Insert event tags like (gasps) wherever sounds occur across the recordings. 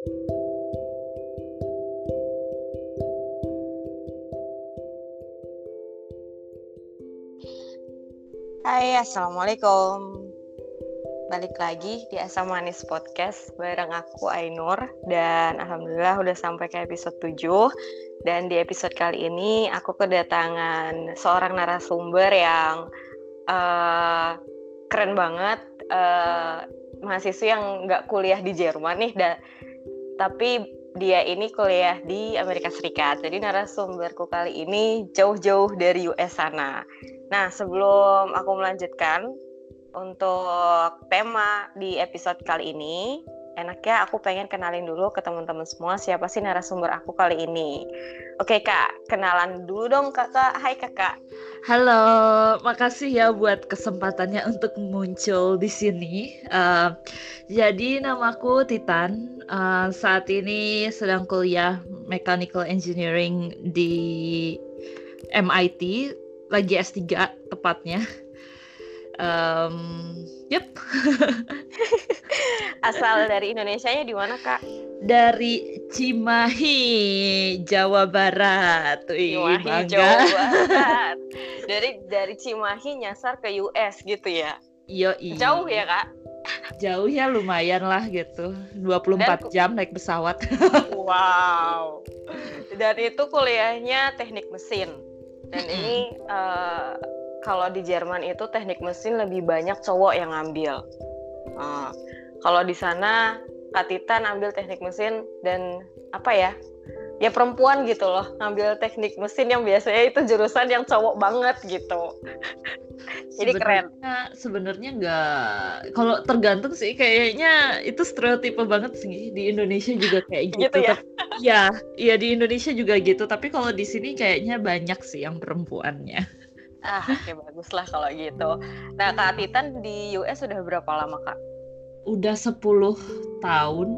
Hai, Assalamualaikum. Balik lagi di Asam Manis Podcast bareng aku Ainur. Dan Alhamdulillah udah sampai ke episode 7 dan di episode kali ini aku kedatangan seorang narasumber yang uh, keren banget. Uh, mahasiswa yang nggak kuliah di Jerman nih. Da tapi dia ini kuliah di Amerika Serikat. Jadi narasumberku kali ini jauh-jauh dari US sana. Nah, sebelum aku melanjutkan untuk tema di episode kali ini, enaknya aku pengen kenalin dulu ke teman-teman semua siapa sih narasumber aku kali ini. Oke kak, kenalan dulu dong kakak. Hai kakak. Halo, makasih ya buat kesempatannya untuk muncul di sini. Uh, jadi namaku Titan. Uh, saat ini sedang kuliah Mechanical Engineering di MIT lagi S3 tepatnya. Um, yep. (laughs) Asal dari Indonesia-nya di mana, Kak? Dari Cimahi, Jawa Barat. Wih, Cimahi, bangga. Jawa (laughs) Barat. Dari dari Cimahi nyasar ke US gitu ya? Yo, Jauh ya, Kak? Jauh ya lumayan lah gitu. 24 Dan, jam naik pesawat. (laughs) wow. Dan itu kuliahnya teknik mesin dan ini uh, kalau di Jerman itu teknik mesin lebih banyak cowok yang ngambil. Uh, kalau di sana Katitan ambil teknik mesin dan apa ya ya perempuan gitu loh ngambil teknik mesin yang biasanya itu jurusan yang cowok banget gitu. (laughs) Jadi keren. sebenarnya nggak kalau tergantung sih kayaknya itu stereotipe banget sih di Indonesia juga kayak (laughs) gitu, gitu ya? Ya iya di Indonesia juga gitu. Tapi kalau di sini kayaknya banyak sih yang perempuannya ah oke okay, bagus lah kalau gitu nah kak Titan di US sudah berapa lama kak udah 10 tahun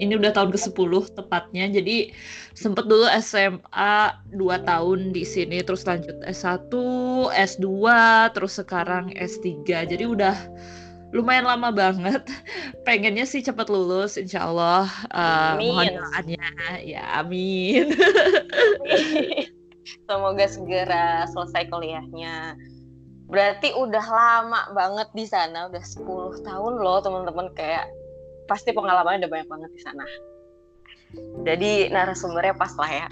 ini udah tahun ke-10 tepatnya. Jadi sempet dulu SMA 2 tahun di sini terus lanjut S1, S2, terus sekarang S3. Jadi udah lumayan lama banget. (laughs) Pengennya sih cepet lulus, insya Allah. Uh, mohon doanya, ya amin. (laughs) Semoga segera selesai kuliahnya. Berarti udah lama banget di sana, udah 10 tahun loh teman-teman kayak pasti pengalamannya udah banyak banget di sana. Jadi narasumbernya pas lah ya.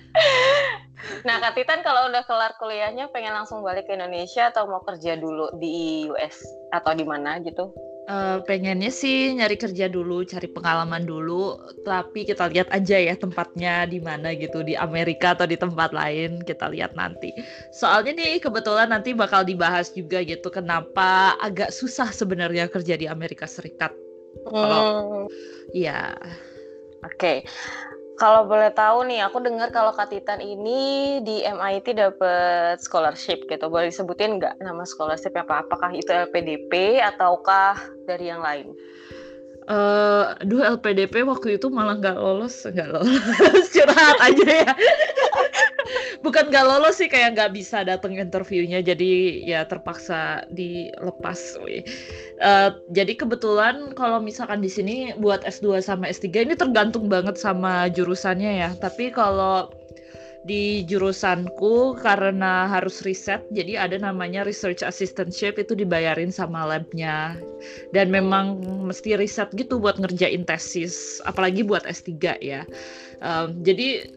(laughs) nah, Kak Titan kalau udah kelar kuliahnya pengen langsung balik ke Indonesia atau mau kerja dulu di US atau di mana gitu? Uh, pengennya sih nyari kerja dulu, cari pengalaman dulu, tapi kita lihat aja ya tempatnya di mana gitu, di Amerika atau di tempat lain, kita lihat nanti. Soalnya nih kebetulan nanti bakal dibahas juga gitu, kenapa agak susah sebenarnya kerja di Amerika Serikat. Kalau hmm. ya. Oke. Okay. Kalau boleh tahu nih, aku dengar kalau Katitan ini di MIT dapat scholarship gitu. Boleh disebutin nggak nama scholarship apa? Apakah itu LPDP ataukah dari yang lain? Uh, aduh LPDP waktu itu malah nggak lolos, nggak lolos (laughs) curhat aja ya. Bukan nggak lolos sih kayak nggak bisa datang interviewnya, jadi ya terpaksa dilepas. Uh, jadi kebetulan kalau misalkan di sini buat S2 sama S3 ini tergantung banget sama jurusannya ya. Tapi kalau di jurusanku karena harus riset jadi ada namanya research assistantship itu dibayarin sama labnya. Dan memang mesti riset gitu buat ngerjain tesis apalagi buat S3 ya. Um, jadi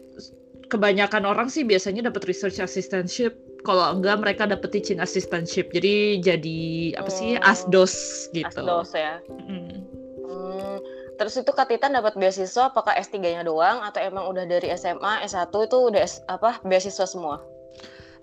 kebanyakan orang sih biasanya dapat research assistantship kalau enggak mereka dapat teaching assistantship. Jadi jadi apa sih oh, asdos gitu. Asdos ya. Mm. hmm Terus itu Kak Titan dapat beasiswa apakah S3-nya doang atau emang udah dari SMA, S1 itu udah S, apa beasiswa semua?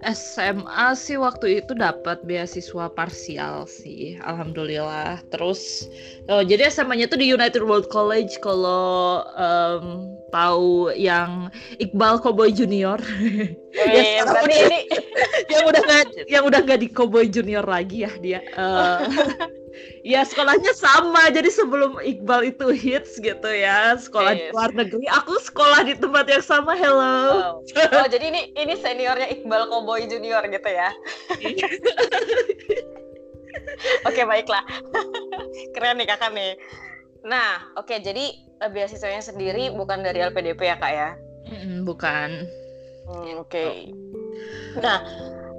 SMA sih waktu itu dapat beasiswa parsial sih, alhamdulillah. Terus oh, jadi SMA-nya tuh di United World College kalau um, tahu yang Iqbal Cowboy Junior. Oh, iya, (laughs) berarti ini (laughs) yang udah nggak yang udah nggak di Cowboy Junior lagi ya dia. Uh, (laughs) ya sekolahnya sama jadi sebelum Iqbal itu hits gitu ya sekolah yes. di luar negeri aku sekolah di tempat yang sama hello oh, oh jadi ini ini seniornya Iqbal Cowboy Junior gitu ya (laughs) Oke baiklah (laughs) keren nih kakak nih Nah, oke, jadi uh, beasiswanya sendiri bukan dari LPDP ya kak ya? Bukan. Hmm, oke. Nah,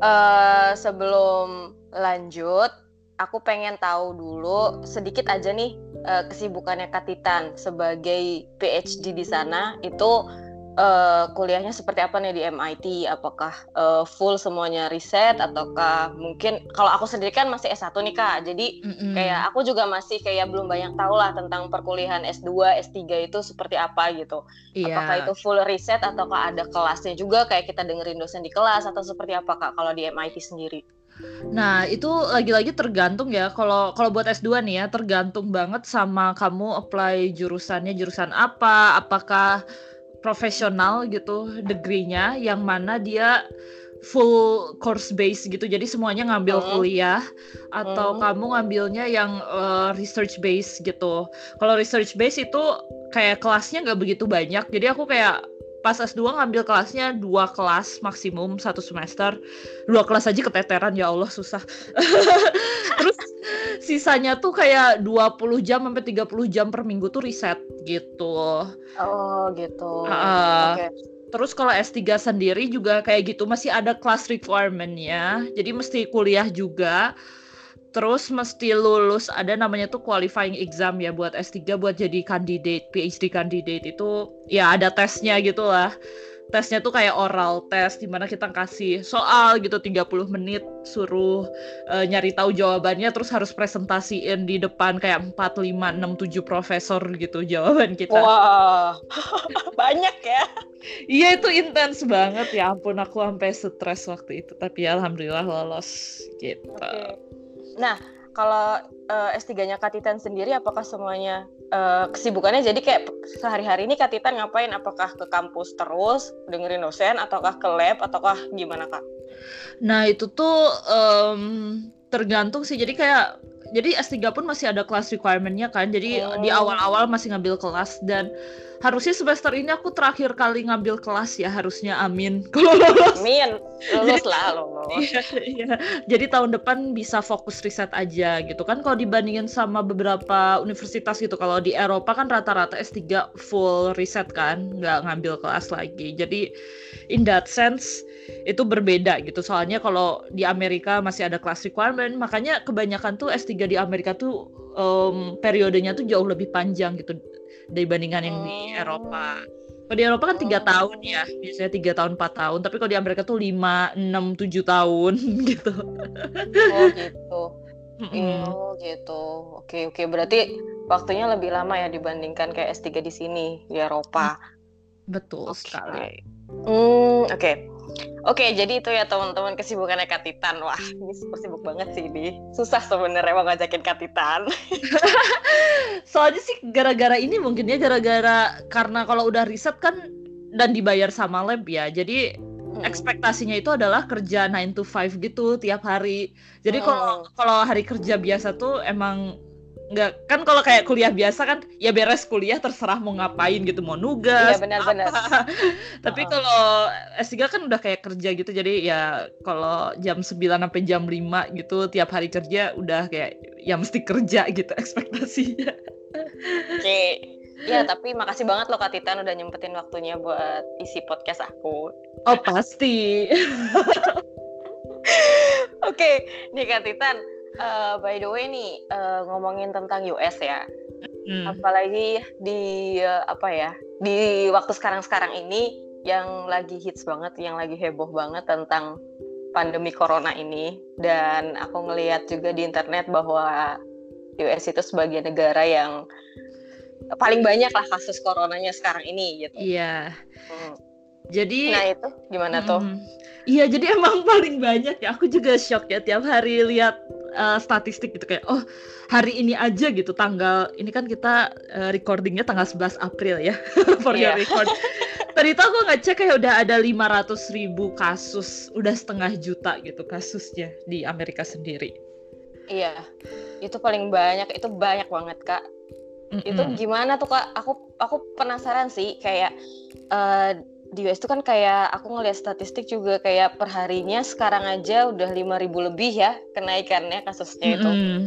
uh, sebelum lanjut, aku pengen tahu dulu sedikit aja nih uh, kesibukannya Kak Titan sebagai PhD di sana itu uh, kuliahnya seperti apa nih di MIT? Apakah uh, full semuanya riset ataukah mungkin kalau aku sendiri kan masih S1 nih Kak. Jadi mm-hmm. kayak aku juga masih kayak belum banyak tahu lah tentang perkuliahan S2, S3 itu seperti apa gitu. Yeah. Apakah itu full riset ataukah ada kelasnya juga kayak kita dengerin dosen di kelas atau seperti apa Kak kalau di MIT sendiri? Nah, itu lagi-lagi tergantung ya. Kalau kalau buat S2 nih ya, tergantung banget sama kamu apply jurusannya jurusan apa, apakah profesional gitu degree-nya yang mana dia full course base gitu jadi semuanya ngambil hmm. kuliah atau hmm. kamu ngambilnya yang uh, research base gitu kalau research base itu kayak kelasnya nggak begitu banyak jadi aku kayak pas S2 ngambil kelasnya dua kelas maksimum satu semester. Dua kelas aja keteteran ya Allah susah. (laughs) Terus sisanya tuh kayak 20 jam sampai 30 jam per minggu tuh riset gitu. Oh gitu. Uh, okay. Terus kalau S3 sendiri juga kayak gitu masih ada class requirement-nya. Jadi mesti kuliah juga terus mesti lulus ada namanya tuh qualifying exam ya buat S3 buat jadi candidate PhD candidate. Itu ya ada tesnya gitu lah. Tesnya tuh kayak oral test di mana kita kasih soal gitu 30 menit suruh uh, nyari tahu jawabannya terus harus presentasiin di depan kayak 4, 5, 6, 7 profesor gitu jawaban kita. Wah (laughs) banyak ya. Iya itu intens banget. Ya ampun aku sampai stres waktu itu tapi alhamdulillah lolos gitu. Okay. Nah, kalau uh, S3-nya Katitan sendiri apakah semuanya uh, kesibukannya jadi kayak sehari-hari ini Katitan ngapain? Apakah ke kampus terus dengerin dosen ataukah ke lab ataukah gimana, Kak? Nah, itu tuh um, tergantung sih. Jadi kayak jadi S3 pun masih ada kelas requirement-nya kan. Jadi oh. di awal-awal masih ngambil kelas dan harusnya semester ini aku terakhir kali ngambil kelas ya harusnya. Amin. (laughs) Kalau lolos. Amin. Lulus lah lolos. Iya, iya. jadi tahun depan bisa fokus riset aja gitu kan. Kalau dibandingin sama beberapa universitas gitu kalau di Eropa kan rata-rata S3 full riset kan nggak ngambil kelas lagi. Jadi in that sense itu berbeda gitu soalnya kalau di Amerika masih ada class requirement makanya kebanyakan tuh S3 di Amerika tuh um, periodenya tuh jauh lebih panjang gitu dibandingkan yang di oh. Eropa. Kalau di Eropa kan tiga oh. tahun ya, biasanya tiga tahun empat tahun. Tapi kalau di Amerika tuh lima, enam, tujuh tahun (laughs) gitu. Oh gitu. Mm. Oh gitu. Oke oke. Berarti waktunya lebih lama ya dibandingkan kayak S3 di sini di Eropa. Betul okay. sekali. Hmm, oke. Okay. Oke, jadi itu ya teman-teman kesibukannya Katitan. Wah, ini super sibuk banget sih ini. Susah sebenarnya mau ngajakin Katitan. (laughs) Soalnya sih gara-gara ini mungkin ya gara-gara karena kalau udah riset kan dan dibayar sama lab ya. Jadi hmm. ekspektasinya itu adalah kerja 9 to 5 gitu tiap hari. Jadi kalau hmm. kalau hari kerja biasa tuh emang nggak kan kalau kayak kuliah biasa kan ya beres kuliah terserah mau ngapain gitu mau nugas iya benar-benar (laughs) tapi uh -uh. kalau S3 kan udah kayak kerja gitu jadi ya kalau jam 9 sampai jam 5 gitu tiap hari kerja udah kayak ya mesti kerja gitu (laughs) ekspektasinya oke okay. Ya, tapi makasih banget loh Kak Titan udah nyempetin waktunya buat isi podcast aku. Oh, pasti. (laughs) Oke, okay. nih Kak Titan, uh, by the way nih uh, ngomongin tentang US ya hmm. apalagi di uh, apa ya di waktu sekarang-sekarang ini yang lagi hits banget yang lagi heboh banget tentang pandemi corona ini dan aku ngelihat juga di internet bahwa US itu sebagai negara yang paling banyak lah kasus coronanya sekarang ini gitu. Iya. Hmm. Jadi Nah, itu gimana tuh? Hmm. Iya, jadi emang paling banyak ya. Aku juga shock ya tiap hari lihat uh, statistik gitu kayak oh hari ini aja gitu tanggal ini kan kita uh, recordingnya tanggal 11 April ya (laughs) for yeah. your record. Tadi itu aku ngecek kayak udah ada 500 ribu kasus, udah setengah juta gitu kasusnya di Amerika sendiri. Iya, itu paling banyak, itu banyak banget kak. Mm -hmm. Itu gimana tuh kak? Aku aku penasaran sih kayak uh, di US itu kan kayak aku ngeliat statistik juga kayak perharinya sekarang aja udah 5000 lebih ya kenaikannya kasusnya itu. Mm -hmm.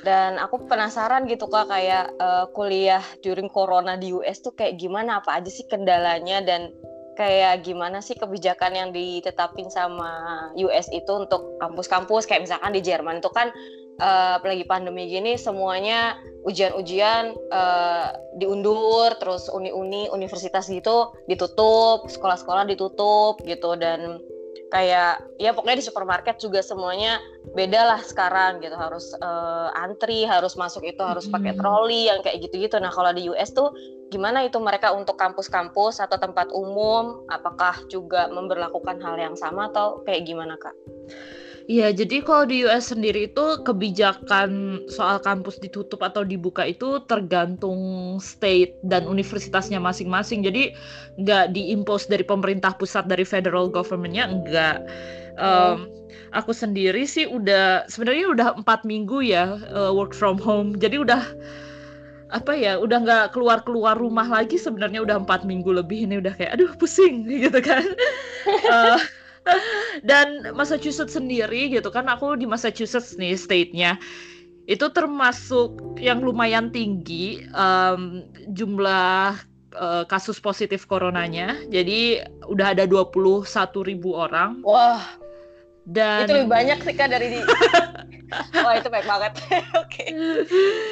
Dan aku penasaran gitu kak kayak uh, kuliah during corona di US tuh kayak gimana apa aja sih kendalanya dan kayak gimana sih kebijakan yang ditetapin sama US itu untuk kampus-kampus kayak misalkan di Jerman itu kan uh, apalagi pandemi gini semuanya ujian-ujian uh, diundur terus uni-uni universitas gitu ditutup sekolah-sekolah ditutup gitu. Dan kayak ya pokoknya di supermarket juga semuanya beda lah sekarang gitu. Harus uh, antri harus masuk itu harus pakai troli yang kayak gitu-gitu. Nah kalau di US tuh gimana itu mereka untuk kampus-kampus atau tempat umum? Apakah juga memperlakukan hal yang sama atau kayak gimana kak? Iya, jadi kalau di US sendiri itu kebijakan soal kampus ditutup atau dibuka itu tergantung state dan universitasnya masing-masing. Jadi nggak diimpos dari pemerintah pusat dari federal governmentnya enggak. Um, aku sendiri sih udah sebenarnya udah empat minggu ya uh, work from home. Jadi udah apa ya udah nggak keluar keluar rumah lagi sebenarnya udah empat minggu lebih ini udah kayak aduh pusing (laughs) gitu kan. uh, (laughs) dan Massachusetts sendiri gitu kan aku di Massachusetts nih state-nya itu termasuk yang lumayan tinggi um, jumlah uh, kasus positif coronanya. Jadi udah ada 21 ribu orang. Wah. Dan itu lebih banyak sih kak dari di (laughs) wah itu baik banget. (laughs) Oke. Okay.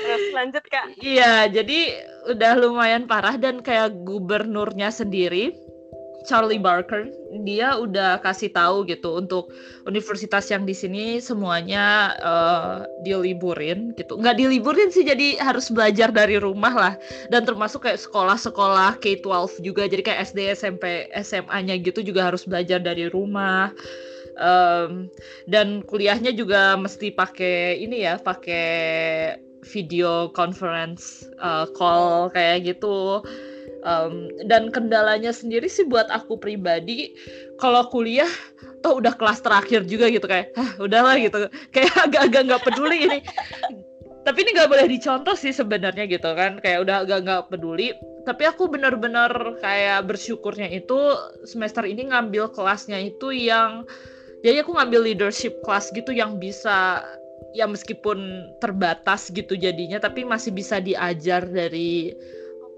terus lanjut kak. Iya jadi udah lumayan parah. Dan kayak gubernurnya sendiri Charlie Barker dia udah kasih tahu gitu untuk universitas yang di sini semuanya uh, diliburin gitu. Nggak diliburin sih jadi harus belajar dari rumah lah. Dan termasuk kayak sekolah-sekolah K-12 juga jadi kayak SD SMP SMA-nya gitu juga harus belajar dari rumah. Um, dan kuliahnya juga mesti pakai ini ya pakai video conference uh, call kayak gitu um, dan kendalanya sendiri sih buat aku pribadi kalau kuliah toh udah kelas terakhir juga gitu kayak udahlah gitu. Kayak (laughs) agak-agak nggak peduli ini. Tapi ini nggak boleh dicontoh sih sebenarnya gitu kan kayak udah agak nggak peduli. Tapi aku benar-benar kayak bersyukurnya itu semester ini ngambil kelasnya itu yang jadi aku ngambil leadership class gitu yang bisa ya meskipun terbatas gitu jadinya tapi masih bisa diajar dari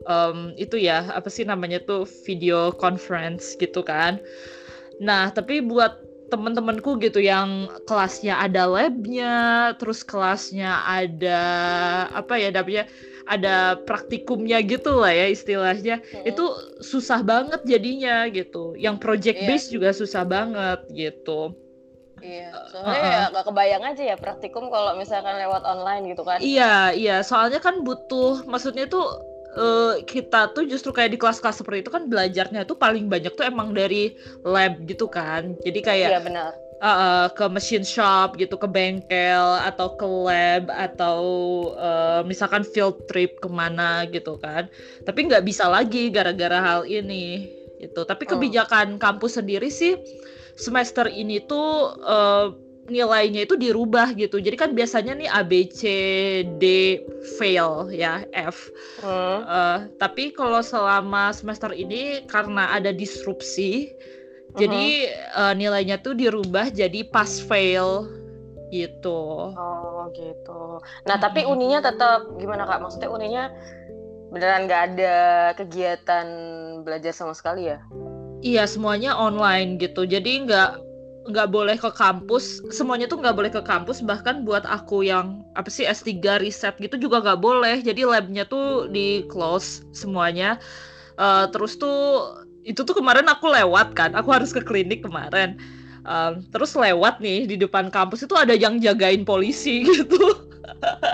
um, itu ya apa sih namanya tuh video conference gitu kan nah tapi buat temen-temenku gitu yang kelasnya ada labnya terus kelasnya ada apa ya namanya ada praktikumnya gitu lah ya istilahnya hmm. itu susah banget jadinya gitu yang project yeah. base juga susah banget gitu Iya, soalnya uh -uh. ya gak kebayang aja ya praktikum kalau misalkan lewat online gitu kan. Iya, iya, soalnya kan butuh, maksudnya tuh uh, kita tuh justru kayak di kelas-kelas seperti itu kan belajarnya tuh paling banyak tuh emang dari lab gitu kan. Jadi kayak Iya benar. Uh, ke machine shop gitu ke bengkel atau ke lab atau uh, misalkan field trip ke mana gitu kan tapi nggak bisa lagi gara-gara hal ini itu tapi oh. kebijakan oh. kampus sendiri sih semester ini tuh uh, nilainya itu dirubah gitu. Jadi kan biasanya nih A B C D fail ya F. Hmm. Uh, tapi kalau selama semester ini karena ada disrupsi, hmm. jadi uh, nilainya tuh dirubah jadi pass fail gitu. Oh gitu. Nah tapi uninya tetap gimana kak? Maksudnya uninya beneran nggak ada kegiatan belajar sama sekali ya? Iya semuanya online gitu. Jadi nggak nggak boleh ke kampus semuanya tuh nggak boleh ke kampus bahkan buat aku yang apa sih S3 riset gitu juga nggak boleh. Jadi labnya tuh di close semuanya. Uh, terus tuh itu tuh kemarin aku lewat kan aku harus ke klinik kemarin. Um, terus lewat nih di depan kampus itu ada yang jagain polisi (laughs) gitu.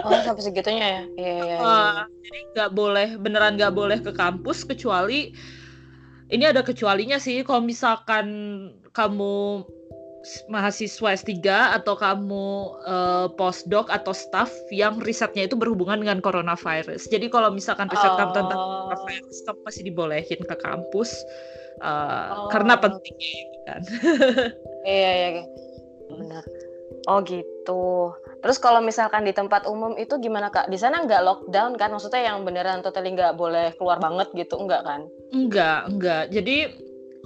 Oh sampai segitunya ya? Iya iya, iya. Uh, jadi nggak boleh beneran nggak boleh ke kampus kecuali ini ada kecualinya sih kalau misalkan kamu mahasiswa S3 atau kamu uh, postdoc atau staff yang risetnya itu berhubungan dengan coronavirus. Jadi kalau misalkan riset oh. kamu tentang oh. coronavirus, kamu masih dibolehin ke kampus uh, oh. karena pentingnya gitu kan. (laughs) iya, iya, iya, benar. Oh gitu. Terus kalau misalkan di tempat umum itu gimana kak? Di sana nggak lockdown kan? Maksudnya yang beneran totally nggak boleh keluar banget gitu, enggak kan? Enggak, enggak. Jadi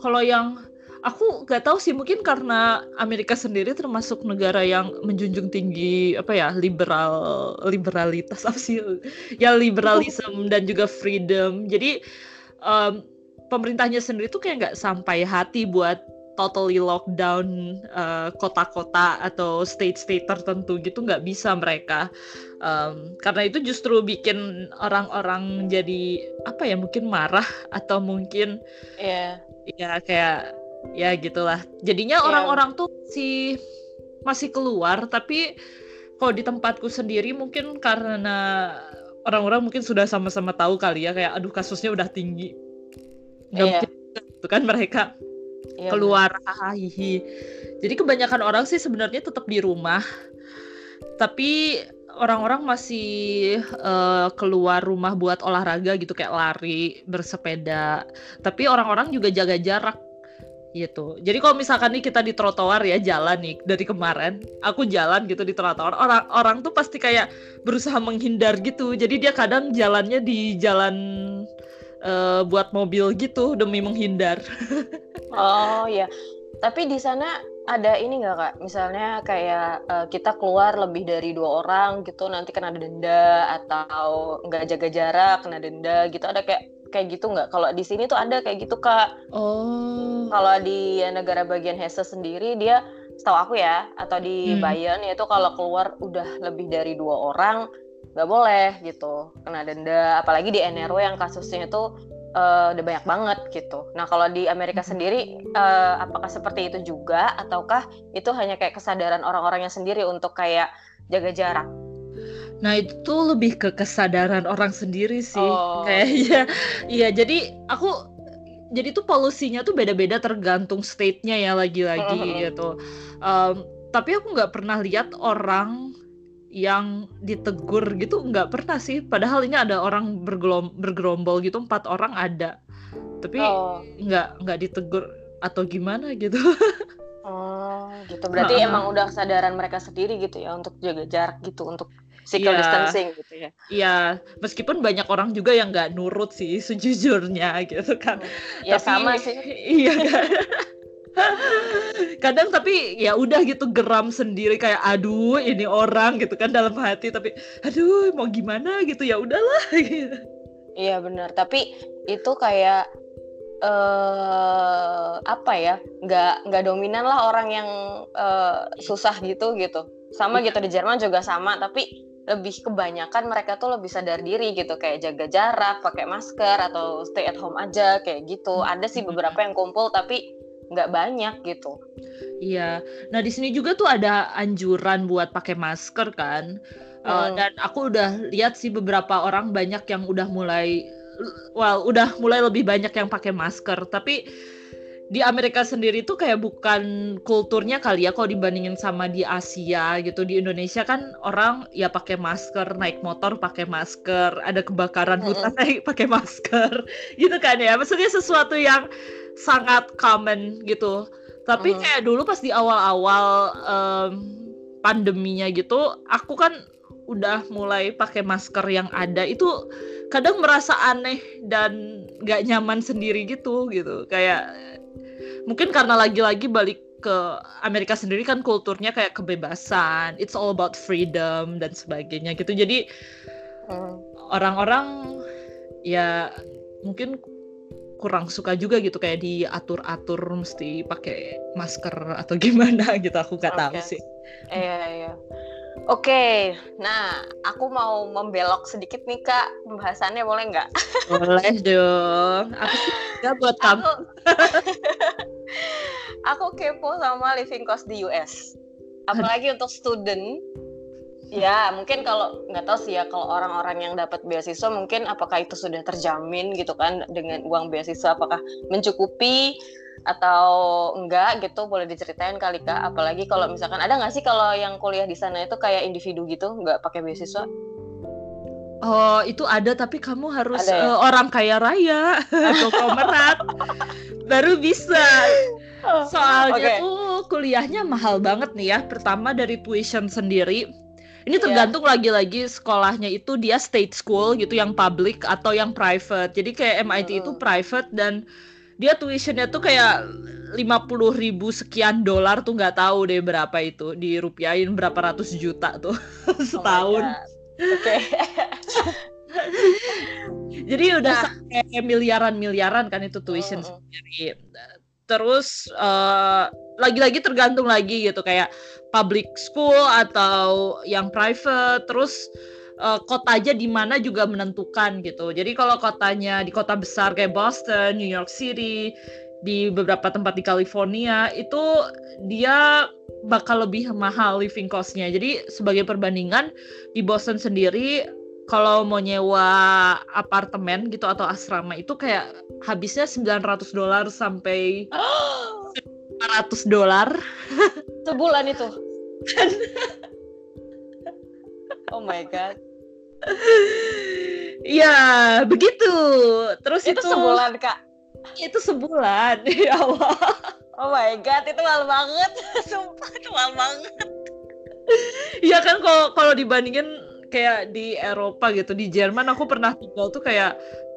kalau yang aku nggak tahu sih mungkin karena Amerika sendiri termasuk negara yang menjunjung tinggi apa ya liberal liberalitas apa sih ya liberalism dan juga freedom. Jadi um, pemerintahnya sendiri tuh kayak nggak sampai hati buat totally lockdown uh, kota-kota atau state-state tertentu gitu nggak bisa mereka. Um, karena itu justru bikin orang-orang jadi apa ya mungkin marah atau mungkin yeah. ya kayak ya gitulah. Jadinya orang orang-orang tuh si masih keluar tapi kalau di tempatku sendiri mungkin karena orang-orang mungkin sudah sama-sama tahu kali ya kayak aduh kasusnya udah tinggi. Nggak yeah. mungkin itu kan mereka yeah, keluar. hihi. Jadi kebanyakan orang sih sebenarnya tetap di rumah tapi orang-orang masih uh, keluar rumah buat olahraga gitu kayak lari bersepeda. Tapi orang-orang juga jaga jarak gitu. Jadi kalau misalkan nih kita di trotoar ya jalan nih dari kemarin, aku jalan gitu di trotoar, orang orang tuh pasti kayak berusaha menghindar gitu. Jadi dia kadang jalannya di jalan uh, buat mobil gitu demi menghindar. (laughs) oh ya, tapi di sana ada ini nggak kak? Misalnya kayak uh, kita keluar lebih dari dua orang gitu, nanti kena denda atau nggak jaga jarak kena denda gitu. Ada kayak kayak gitu nggak? Kalau di sini tuh ada kayak gitu kak. Oh. Kalau di negara bagian Hesse sendiri dia, setahu aku ya, atau di hmm. Bayern itu kalau keluar udah lebih dari dua orang nggak boleh gitu, kena denda. Apalagi di NRW yang kasusnya itu uh, udah banyak banget gitu. Nah kalau di Amerika hmm. sendiri, uh, apakah seperti itu juga, ataukah itu hanya kayak kesadaran orang-orangnya sendiri untuk kayak jaga jarak? Nah itu lebih ke kesadaran orang sendiri sih oh. kayaknya. Iya jadi aku jadi tuh polusinya tuh beda-beda tergantung state-nya ya lagi-lagi gitu. Um, tapi aku nggak pernah lihat orang yang ditegur gitu nggak pernah sih. Padahal ini ada orang bergelom bergerombol gitu empat orang ada. Tapi oh. nggak oh. nggak ditegur atau gimana gitu. Oh, gitu. (laughs) Berarti nah, emang udah kesadaran mereka sendiri gitu ya untuk jaga jarak gitu untuk physical yeah. distancing gitu ya. Iya, meskipun banyak orang juga yang nggak nurut sih (laughs) sejujurnya gitu kan. Ya tapi, sama sih. (laughs) Iya kan. Kadang tapi ya udah gitu geram sendiri kayak aduh ini orang gitu kan dalam hati tapi aduh mau gimana gitu ya udahlah (laughs) gitu. Iya benar, tapi itu kayak uh, apa ya nggak nggak dominan lah orang yang uh, susah gitu gitu sama iya. gitu di Jerman juga sama tapi lebih kebanyakan mereka tuh lebih sadar diri gitu kayak jaga jarak pakai masker atau stay at home aja kayak gitu. Hmm. ada sih beberapa yang kumpul tapi nggak banyak gitu. Iya. Nah di sini juga tuh ada anjuran buat pakai masker kan? Uh, hmm. uh, dan aku udah lihat sih beberapa orang banyak yang udah mulai well udah mulai lebih banyak yang pakai masker. Tapi di Amerika sendiri tuh kayak bukan kulturnya kali ya kalau dibandingin sama di Asia gitu. Di Indonesia kan orang ya pakai masker naik motor pakai masker ada kebakaran hutan naik pakai masker. (laughs) Gitu kan ya maksudnya sesuatu yang sangat common gitu. Tapi mm. kayak dulu pas di awal-awal um, pandeminya gitu aku kan udah mulai pakai masker yang ada itu kadang merasa aneh dan gak nyaman sendiri gitu gitu. Kayak mungkin karena lagi-lagi balik ke Amerika sendiri kan kulturnya kayak kebebasan, it's all about freedom dan sebagainya gitu. Jadi hmm. orang-orang ya mungkin kurang suka juga gitu kayak diatur-atur mesti pakai masker atau (laughs) gimana gitu aku nggak okay. tahu sih. Iya iya. Oke, okay. nah aku mau membelok sedikit nih kak pembahasannya boleh nggak? Boleh (laughs) dong. Aku buat kamu. Aku, (laughs) aku kepo sama living cost di US. Apalagi untuk student. Ya, mungkin kalau nggak tahu sih ya kalau orang-orang yang dapat beasiswa mungkin apakah itu sudah terjamin gitu kan dengan uang beasiswa apakah mencukupi atau enggak gitu boleh diceritain kali kak apalagi kalau misalkan ada nggak sih kalau yang kuliah di sana itu kayak individu gitu nggak pakai beasiswa Oh itu ada tapi kamu harus ya? uh, orang kaya raya (laughs) konglomerat baru bisa soalnya okay. tuh kuliahnya mahal banget nih ya pertama dari tuition sendiri ini iya. tergantung lagi-lagi yeah. sekolahnya itu dia state school gitu yang public atau yang private jadi kayak MIT mm -hmm. itu private dan dia tuitionnya tuh kayak lima puluh ribu sekian dolar tuh nggak tahu deh berapa itu dirupiahin berapa ratus juta tuh (laughs) setahun. Oh Oke. Okay. (laughs) Jadi udah nah. sampai miliaran-miliaran kan itu tuition mm -hmm. sendiri. Terus uh, lagi-lagi tergantung lagi gitu kayak public school atau yang private. Terus uh, kota aja di mana juga menentukan gitu. Jadi kalau kotanya di kota besar kayak Boston, New York City, di beberapa tempat di California itu dia bakal lebih mahal living costnya. Jadi sebagai perbandingan di Boston sendiri kalau mau nyewa apartemen gitu atau asrama itu kayak habisnya 900 dolar sampai (gasps) 500 dolar sebulan itu. (laughs) oh my god. Ya, begitu. Terus itu, itu sebulan, Kak. Itu sebulan. (laughs) Ya Allah. Oh my god, itu mahal banget. (laughs) Sumpah, itu mahal banget. Iya kan kalau kalau dibandingin kayak di Eropa gitu di Jerman aku pernah tinggal tuh kayak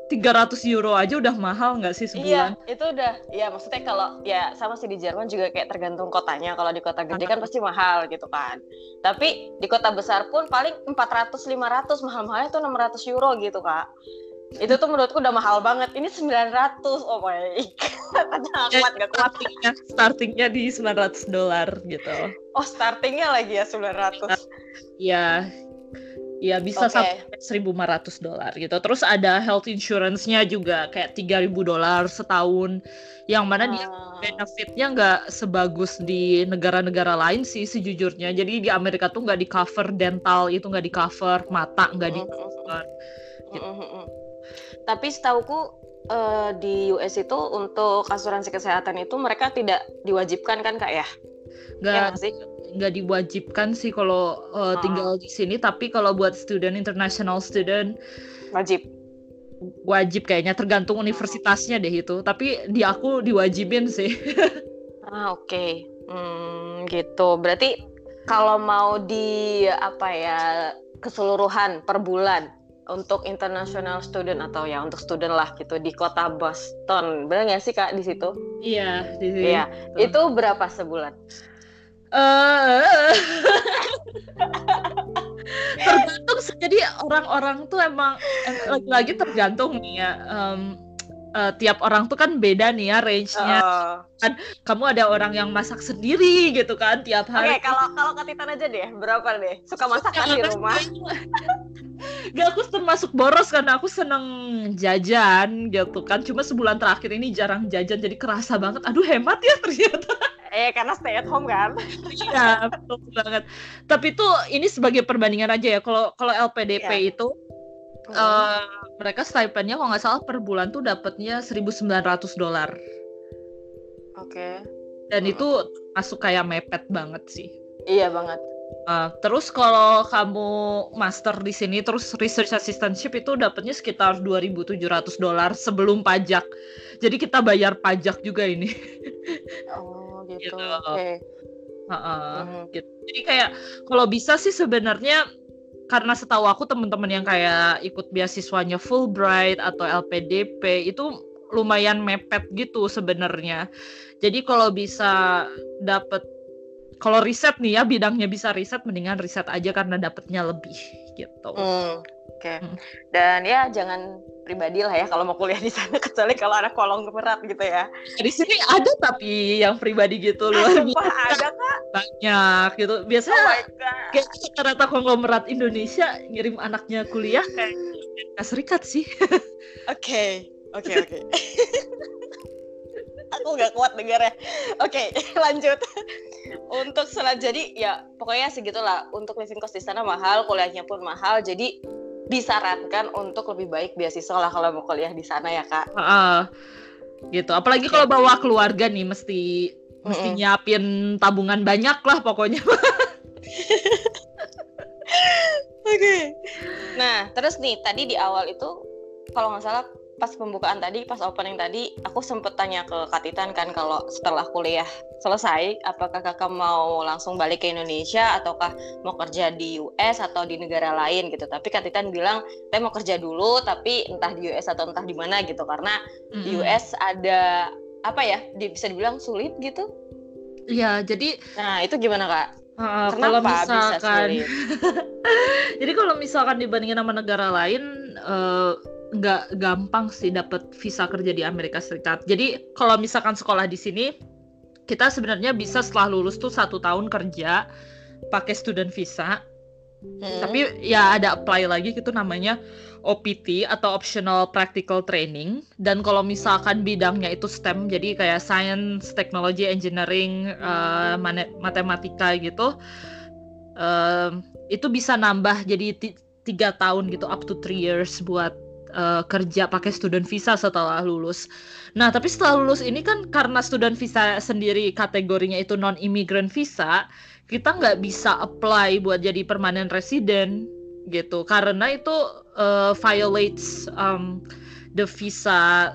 300 euro aja udah mahal nggak sih sebulan? Iya, itu udah. Ya maksudnya kalau ya sama sih di Jerman juga kayak tergantung kotanya. Kalau di kota gede kan pasti mahal gitu kan. Tapi di kota besar pun paling 400 500 mahal-mahalnya tuh 600 euro gitu, Kak. Itu tuh menurutku udah mahal banget. Ini 900. Oh my god. kuat gak kuat. Startingnya, startingnya di 900 dolar gitu. Oh, startingnya lagi ya 900. Iya, Ya bisa okay. sampai 1.500 dolar gitu. Terus ada health insurance-nya juga kayak 3.000 dolar setahun. Yang mana dia ah. benefitnya nggak sebagus di negara-negara lain sih sejujurnya. Jadi di Amerika tuh nggak di cover dental itu nggak di cover mata nggak di cover. Gitu. Tapi setauku uh, di US itu untuk asuransi kesehatan itu mereka tidak diwajibkan kan kak ya? Nggak, ya, sih? nggak diwajibkan sih kalau uh, tinggal di sini tapi kalau buat student international student wajib. wajib kayaknya tergantung universitasnya deh itu. Tapi di aku diwajibin sih. (laughs) Ah oke. Okay. hmm, gitu. Berarti kalau mau di apa ya keseluruhan per bulan untuk international student atau ya untuk student lah gitu di kota Boston. Benar nggak sih kak di situ? Iya di sini. Iya. Itu berapa sebulan? Uh, (laughs) tergantung jadi orang-orang tuh emang lagi-lagi tergantung nih ya um, uh, tiap orang tuh kan beda nih ya range-nya uh. kan kamu ada orang yang masak sendiri gitu kan tiap hari. Oke, okay, kalau kalau Katitan aja deh, berapa deh? Suka masak kan di rumah? (laughs) Gak aku termasuk boros karena aku seneng jajan gitu kan. Cuma sebulan terakhir ini jarang jajan jadi kerasa banget. Aduh hemat ya ternyata (laughs) eh karena stay at home kan (laughs) iya betul banget tapi itu ini sebagai perbandingan aja ya kalau kalau LPDP yeah. itu uh, mereka stipendnya kalau nggak salah per bulan tuh dapatnya 1.900 dolar oke okay. dan hmm. itu masuk kayak mepet banget sih iya banget Uh, terus kalau kamu master di sini terus research assistantship itu dapatnya sekitar 2.700 dolar sebelum pajak. Jadi kita bayar pajak juga ini. (laughs) Oh gitu. gitu. Oke. Okay. Uh -uh, hmm. gitu. Jadi kayak kalau bisa sih sebenarnya karena setahu aku teman-teman yang kayak ikut beasiswanya Fulbright atau LPDP itu lumayan mepet gitu sebenarnya. Jadi kalau bisa dapet kalau riset nih ya bidangnya bisa riset mendingan riset aja karena dapetnya lebih gitu. Hmm, Oke. Okay. Hmm. Dan ya jangan pribadi lah ya kalau mau kuliah di sana (laughs) kecuali kalau ada kolong berat gitu ya. Di sini ada tapi yang pribadi gitu loh. Wah, ada kak? Banyak gitu. Biasanya oh kayak rata-rata konglomerat Indonesia ngirim anaknya kuliah kayak Amerika Serikat sih. (laughs) Oke, oke, oke. (laughs) Aku nggak kuat dengar ya. Oke, okay, lanjut. Untuk selanjutnya jadi ya pokoknya segitulah. Untuk living cost di sana mahal, kuliahnya pun mahal. Jadi disarankan untuk lebih baik beasiswa lah kalau mau kuliah di sana ya kak. Uh, gitu. Apalagi kalau bawa keluarga nih mesti mm-hmm. mesti nyiapin tabungan banyak lah pokoknya. (laughs) Oke. okay. Nah terus nih tadi di awal itu kalau nggak salah pas pembukaan tadi, pas opening tadi, aku sempet tanya ke Kak Titan kan kalau setelah kuliah selesai, apakah kakak mau langsung balik ke Indonesia ataukah mau kerja di US atau di negara lain gitu. Tapi Kak Titan bilang, saya mau kerja dulu, tapi entah di US atau entah di mana gitu, karena mm-hmm. di US ada apa ya, bisa dibilang sulit gitu. Iya, jadi. Nah itu gimana kak? Uh, kalau misalkan, (laughs) jadi kalau misalkan dibandingin sama negara lain, uh, nggak gampang sih dapat visa kerja di Amerika Serikat. Jadi kalau misalkan sekolah di sini, kita sebenarnya bisa setelah lulus tuh satu tahun kerja pakai student visa. Hmm. Tapi ya ada apply lagi gitu namanya OPT atau optional practical training. Dan kalau misalkan bidangnya itu STEM, jadi kayak science, technology, engineering, uh, matematika gitu, uh, itu bisa nambah jadi tiga tahun gitu up to three years buat uh, kerja pakai student visa setelah lulus. Nah, tapi setelah lulus ini kan karena student visa sendiri kategorinya itu non immigrant visa, kita nggak bisa apply buat jadi permanent resident gitu. Karena itu uh, violates um, the visa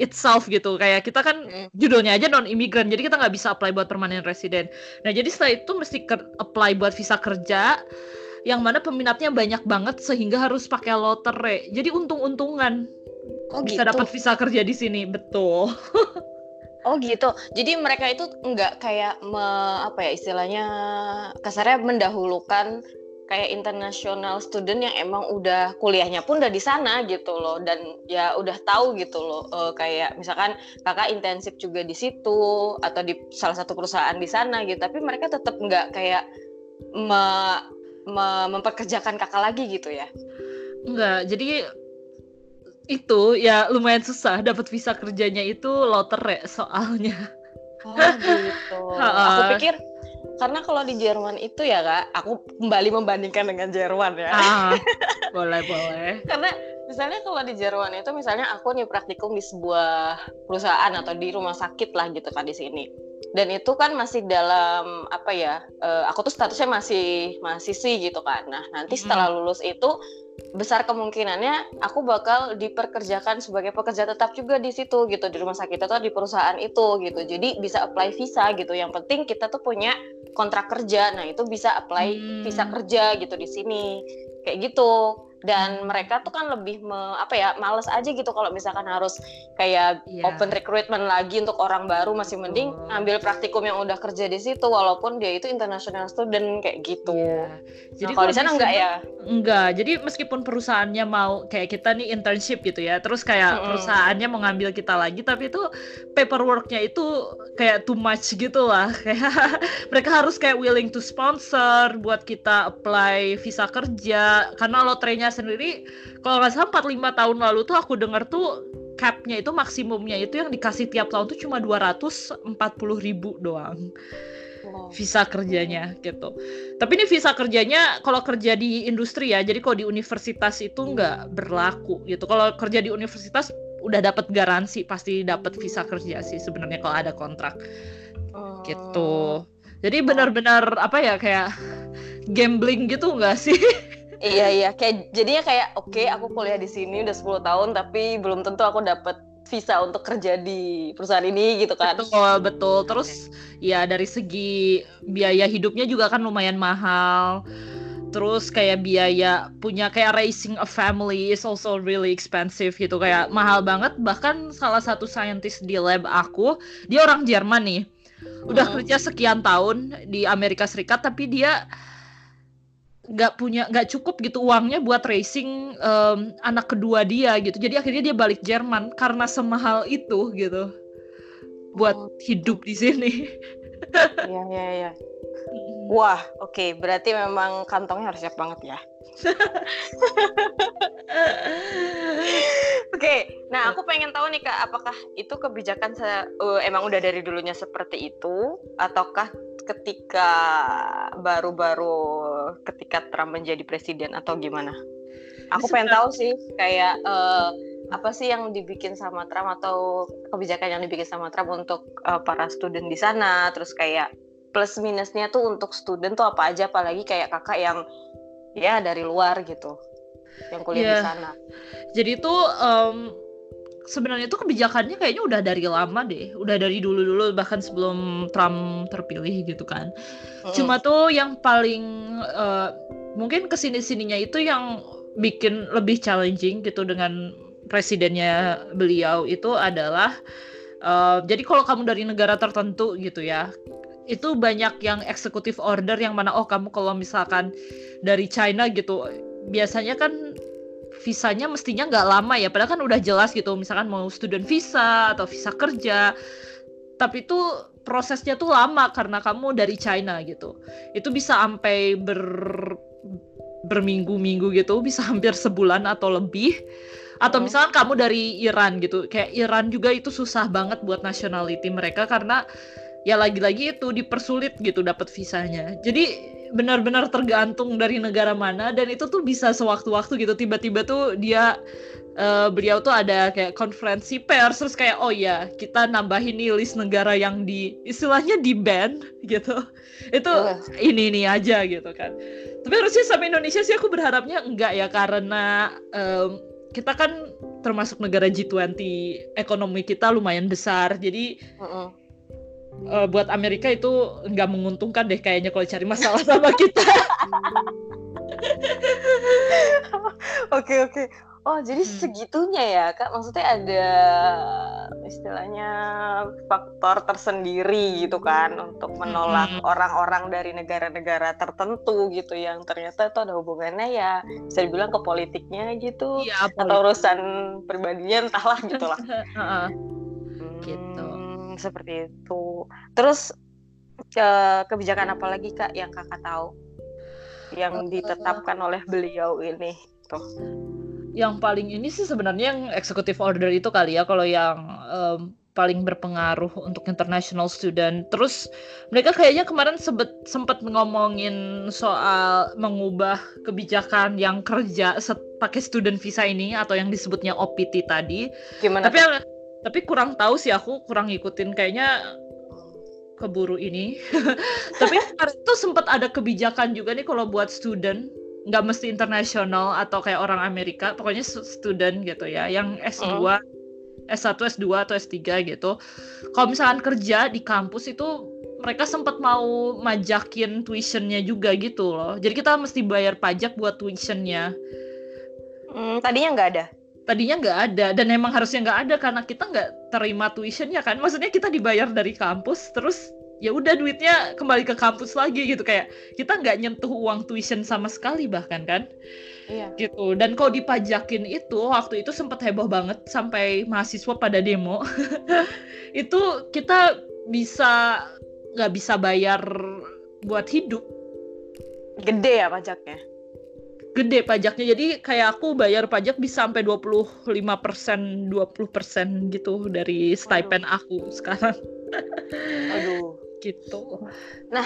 itself gitu. Kayak kita kan judulnya aja non imigran jadi kita nggak bisa apply buat permanent resident. Nah jadi setelah itu mesti apply buat visa kerja yang mana peminatnya banyak banget sehingga harus pakai lotre. Jadi untung-untungan oh, bisa gitu? dapat visa kerja di sini, betul. (laughs) oh gitu. Jadi mereka itu nggak kayak me, apa ya istilahnya kasarnya mendahulukan kayak international student yang emang udah kuliahnya pun udah di sana gitu loh dan ya udah tahu gitu loh uh, kayak misalkan kakak intensif juga di situ atau di salah satu perusahaan di sana gitu tapi mereka tetap nggak kayak me memperkerjakan kakak lagi gitu ya? Enggak, jadi itu ya lumayan susah dapat visa kerjanya itu lotre soalnya. Oh gitu. (laughs) aku pikir karena kalau di Jerman itu ya kak, aku kembali membandingkan dengan Jerman ya. Ah, (laughs) boleh boleh. karena misalnya kalau di Jerman itu misalnya aku nih praktikum di sebuah perusahaan atau di rumah sakit lah gitu kan di sini dan itu kan masih dalam apa ya uh, aku tuh statusnya masih mahasiswi gitu kan. Nah nanti setelah lulus itu besar kemungkinannya aku bakal diperkerjakan sebagai pekerja tetap juga di situ gitu. Di rumah sakit atau di perusahaan itu gitu. Jadi bisa apply visa gitu. Yang penting kita tuh punya kontrak kerja. Nah itu bisa apply hmm. visa kerja gitu di sini. Kayak gitu dan mereka tuh kan lebih me, apa ya males aja gitu kalau misalkan harus kayak yeah. open recruitment lagi untuk orang baru masih mending oh. ngambil praktikum yang udah kerja di situ walaupun dia itu international student kayak gitu. Yeah. Jadi nah, kalau di sana enggak ya? Enggak. Jadi meskipun perusahaannya mau kayak kita nih internship gitu ya, terus kayak mm -hmm. perusahaannya mau ngambil kita lagi tapi itu paperworknya itu kayak too much gitu lah. (laughs) Kayak mereka harus kayak willing to sponsor buat kita apply visa kerja karena lotrenya sendiri kalau nggak salah 45 tahun lalu tuh aku dengar tuh capnya itu maksimumnya itu yang dikasih tiap tahun tuh cuma 240 ribu doang visa kerjanya gitu. Tapi ini visa kerjanya kalau kerja di industri ya, jadi kalau di universitas itu nggak berlaku gitu. Kalau kerja di universitas udah dapat garansi pasti dapat visa kerja sih sebenarnya kalau ada kontrak oh. gitu. Jadi benar-benar apa ya kayak gambling gitu nggak sih? (laughs) iya iya. Kayak jadinya kayak oke okay, aku kuliah di sini udah 10 tahun tapi belum tentu aku dapat visa untuk kerja di perusahaan ini gitu kan. Betul betul. Terus ya dari segi biaya hidupnya juga kan lumayan mahal. Terus kayak biaya punya kayak raising a family is also really expensive gitu. Kayak mahal banget. Bahkan salah satu scientist di lab aku dia orang Jerman nih. Udah hmm. kerja sekian tahun di Amerika Serikat tapi dia nggak punya nggak cukup gitu uangnya buat racing um, anak kedua dia gitu. Jadi akhirnya dia balik Jerman karena semahal itu gitu. Buat oh. hidup di sini. Iya iya iya. Wah oke. Okay. berarti memang kantongnya harus siap banget ya. (laughs) Oke, okay, nah aku pengen tahu nih kak, apakah itu kebijakan uh, emang udah dari dulunya seperti itu, ataukah ketika baru-baru ketika Trump menjadi presiden atau gimana? Aku pengen tahu sih kayak uh, apa sih yang dibikin sama Trump atau kebijakan yang dibikin sama Trump untuk uh, para student di sana, terus kayak plus minusnya tuh untuk student tuh apa aja, apalagi kayak kakak yang ya dari luar gitu, yang kuliah yeah. di sana. Jadi tuh um, sebenarnya itu kebijakannya kayaknya udah dari lama deh, udah dari dulu-dulu bahkan sebelum Trump terpilih gitu kan. Mm. Cuma tuh yang paling uh, mungkin ke sini-sininya itu yang bikin lebih challenging gitu dengan presidennya beliau itu adalah uh, jadi kalau kamu dari negara tertentu gitu ya itu banyak yang eksekutif order yang mana oh kamu kalau misalkan dari China gitu biasanya kan visanya mestinya nggak lama ya. Padahal kan udah jelas gitu misalkan mau student visa atau visa kerja. Tapi itu prosesnya tuh lama karena kamu dari China gitu. Itu bisa sampai ber berminggu-minggu gitu bisa hampir sebulan atau lebih. Atau oh. misalkan kamu dari Iran gitu. Kayak Iran juga itu susah banget buat nationality mereka karena ya lagi-lagi itu dipersulit gitu dapat visanya. Jadi benar-benar tergantung dari negara mana dan itu tuh bisa sewaktu-waktu gitu. Tiba-tiba tuh dia uh, beliau tuh ada kayak konferensi pers terus kayak oh ya kita nambahin nih list negara yang di istilahnya di ban (laughs) gitu. Itu uh. ini ini aja gitu kan. Tapi harusnya sama Indonesia sih aku berharapnya enggak ya karena um, kita kan termasuk negara G20 ekonomi kita lumayan besar. Jadi uh -uh uh, buat Amerika itu nggak menguntungkan deh kayaknya kalau cari masalah (laughs) sama kita. Oke oke. Oh jadi hmm. segitunya ya kak? Maksudnya ada istilahnya faktor tersendiri gitu kan untuk menolak hmm. orang-orang hmm. dari negara-negara tertentu gitu yang ternyata itu ada hubungannya ya bisa dibilang ke politiknya gitu ya, politik. atau urusan pribadinya entahlah gitulah. gitu (laughs) seperti itu. Terus ke kebijakan apa lagi kak yang kakak tahu yang ditetapkan oleh beliau ini tuh? Yang paling ini sih sebenarnya yang executive order itu kali ya kalau yang um, paling berpengaruh untuk international student. Terus mereka kayaknya kemarin sempat ngomongin soal mengubah kebijakan yang kerja pakai student visa ini atau yang disebutnya OPT tadi. Gimana? Tapi tapi kurang tahu sih aku kurang ngikutin. Kayaknya keburu ini. (laughs) Tapi itu sempat ada kebijakan juga nih kalau buat student. Nggak mesti internasional atau kayak orang Amerika. Pokoknya student gitu ya. Yang S2 uh. S1 S2 atau S3 gitu. Kalau misalkan kerja di kampus itu mereka sempat mau majakin tuitionnya juga gitu loh. Jadi kita mesti bayar pajak buat tuitionnya. Hmm, tadinya nggak ada tadinya nggak ada dan emang harusnya nggak ada karena kita nggak terima tuition ya kan. Maksudnya kita dibayar dari kampus terus ya udah duitnya kembali ke kampus lagi gitu. Kayak kita nggak nyentuh uang tuition sama sekali bahkan kan. Iya. gitu. Dan kalau dipajakin itu waktu itu sempat heboh banget sampai mahasiswa pada demo. (laughs) Itu kita bisa nggak bisa bayar buat hidup. Gede ya pajaknya gede pajaknya. Jadi kayak aku bayar pajak bisa sampai 25 persen 20 persen gitu dari stipend Aduh. aku sekarang. Aduh. (laughs) Gitu. Nah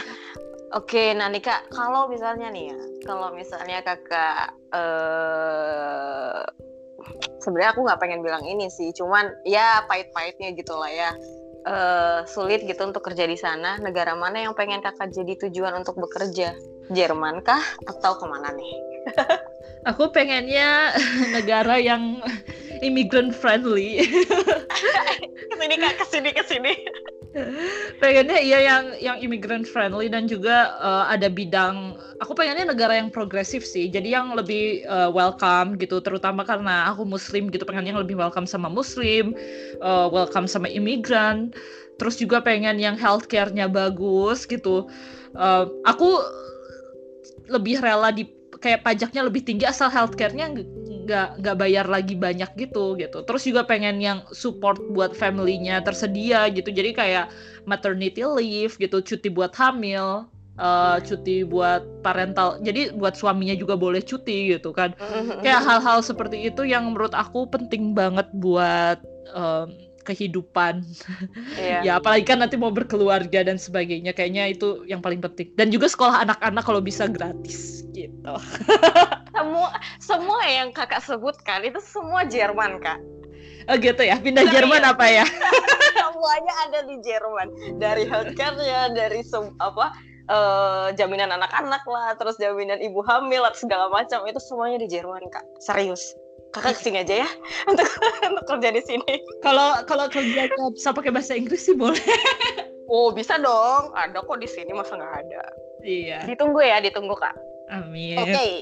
oke okay, nah nih kak kalau misalnya nih ya kalau misalnya kakak uh, sebenarnya aku nggak pengen bilang ini sih cuman ya pahit-pahitnya gitulah ya. Uh, sulit gitu untuk kerja di sana. Negara mana yang pengen kakak jadi tujuan untuk bekerja? Jerman kah? Atau ke mana nih Aku pengennya (laughs) negara yang immigrant friendly. (laughs) ke sini kak, ke sini ke sini. pengennya iya yang yang immigrant friendly dan juga uh, ada bidang. Aku pengennya negara yang progresif sih. Jadi yang lebih uh, welcome gitu, terutama karena aku Muslim gitu. Pengennya yang lebih welcome sama Muslim, uh, welcome sama imigran. Terus juga pengen yang healthcare-nya bagus gitu. Uh, aku lebih rela di kayak pajaknya lebih tinggi asal healthcare-nya nggak nggak bayar lagi banyak gitu gitu. Terus juga pengen yang support buat family-nya tersedia gitu. Jadi kayak maternity leave gitu cuti buat hamil uh, cuti buat parental. Jadi buat suaminya juga boleh cuti gitu kan. Kayak hal-hal seperti itu yang menurut aku penting banget buat um, kehidupan. Iya. (laughs) ya apalagi kan nanti mau berkeluarga dan sebagainya kayaknya itu yang paling penting. Dan juga sekolah anak-anak kalau bisa gratis gitu. (laughs) semua semua yang kakak sebutkan itu semua Jerman kak. Oh gitu ya, pindah Jerman ya. apa ya? (laughs) Semuanya ada di Jerman. Dari healthcare-nya, dari apa uh, jaminan anak-anak lah, terus jaminan ibu hamil segala macam itu semuanya di Jerman kak. Serius kakak ke sini aja ya (laughs) untuk untuk kerja di sini. Kalau kalau kerja bisa pakai bahasa Inggris sih boleh. (laughs) Oh bisa dong, ada kok di sini masa nggak ada. Iya. Ditunggu ya, ditunggu kak. Amin. Oke. Okay.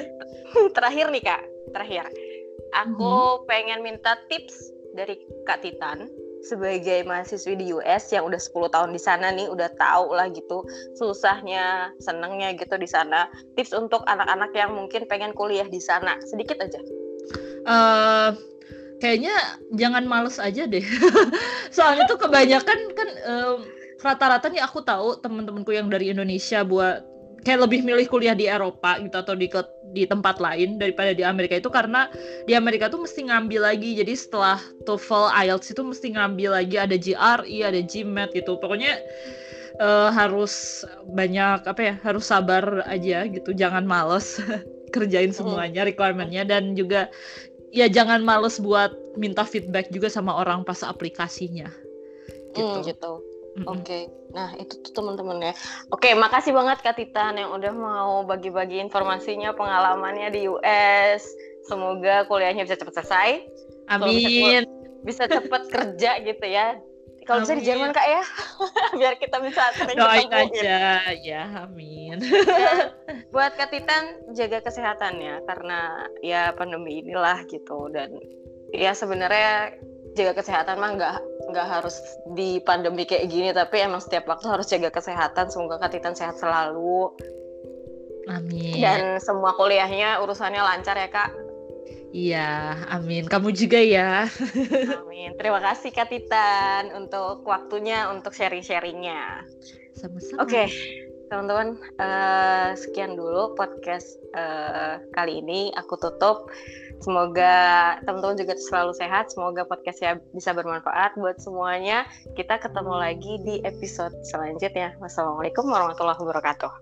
(laughs) terakhir nih kak, terakhir. Aku hmm. pengen minta tips dari Kak Titan sebagai mahasiswi di US yang udah 10 tahun di sana nih udah tahu lah gitu susahnya senengnya gitu di sana tips untuk anak-anak yang mungkin pengen kuliah di sana sedikit aja uh, kayaknya jangan males aja deh. (laughs) Soalnya tuh kebanyakan kan um, rata-rata nih aku tahu teman-temanku yang dari Indonesia buat kayak lebih milih kuliah di Eropa gitu atau di di tempat lain daripada di Amerika itu karena di Amerika tuh mesti ngambil lagi. Jadi setelah TOEFL IELTS itu mesti ngambil lagi. Ada GRE ada GMAT gitu. Pokoknya uh, harus banyak apa ya harus sabar aja gitu. Jangan males (laughs) kerjain semuanya requirementnya. Dan juga ya jangan males buat minta feedback juga sama orang pas aplikasinya gitu. Mm, gitu. Mm-hmm. Oke, okay. nah itu tuh teman-teman ya. Oke, okay, makasih banget Kak Titan yang udah mau bagi-bagi informasinya, pengalamannya di US. Semoga kuliahnya bisa cepat selesai. Amin. Bisa, bisa cepat kerja gitu ya. Kalau bisa di Jerman kak ya, (laughs) biar kita bisa sering Doain ketemu. aja, ya amin. ya, (laughs) buat Kak Titan jaga kesehatannya karena ya pandemi inilah gitu. Dan ya sebenarnya jaga kesehatan mah nggak nggak harus di pandemi kayak gini. Tapi emang setiap waktu harus jaga kesehatan. Semoga Katitan sehat selalu. Amin. Dan semua kuliahnya urusannya lancar ya kak iya amin. Kamu juga ya. Amin. Terima kasih Katitan untuk waktunya untuk sharing-sharingnya. Sama-sama. Oke okay teman-teman uh, sekian dulu podcast uh, kali ini. Aku tutup. Semoga teman-teman juga selalu sehat. Semoga podcastnya bisa bermanfaat buat semuanya. Kita ketemu lagi di episode selanjutnya. Wassalamualaikum warahmatullahi wabarakatuh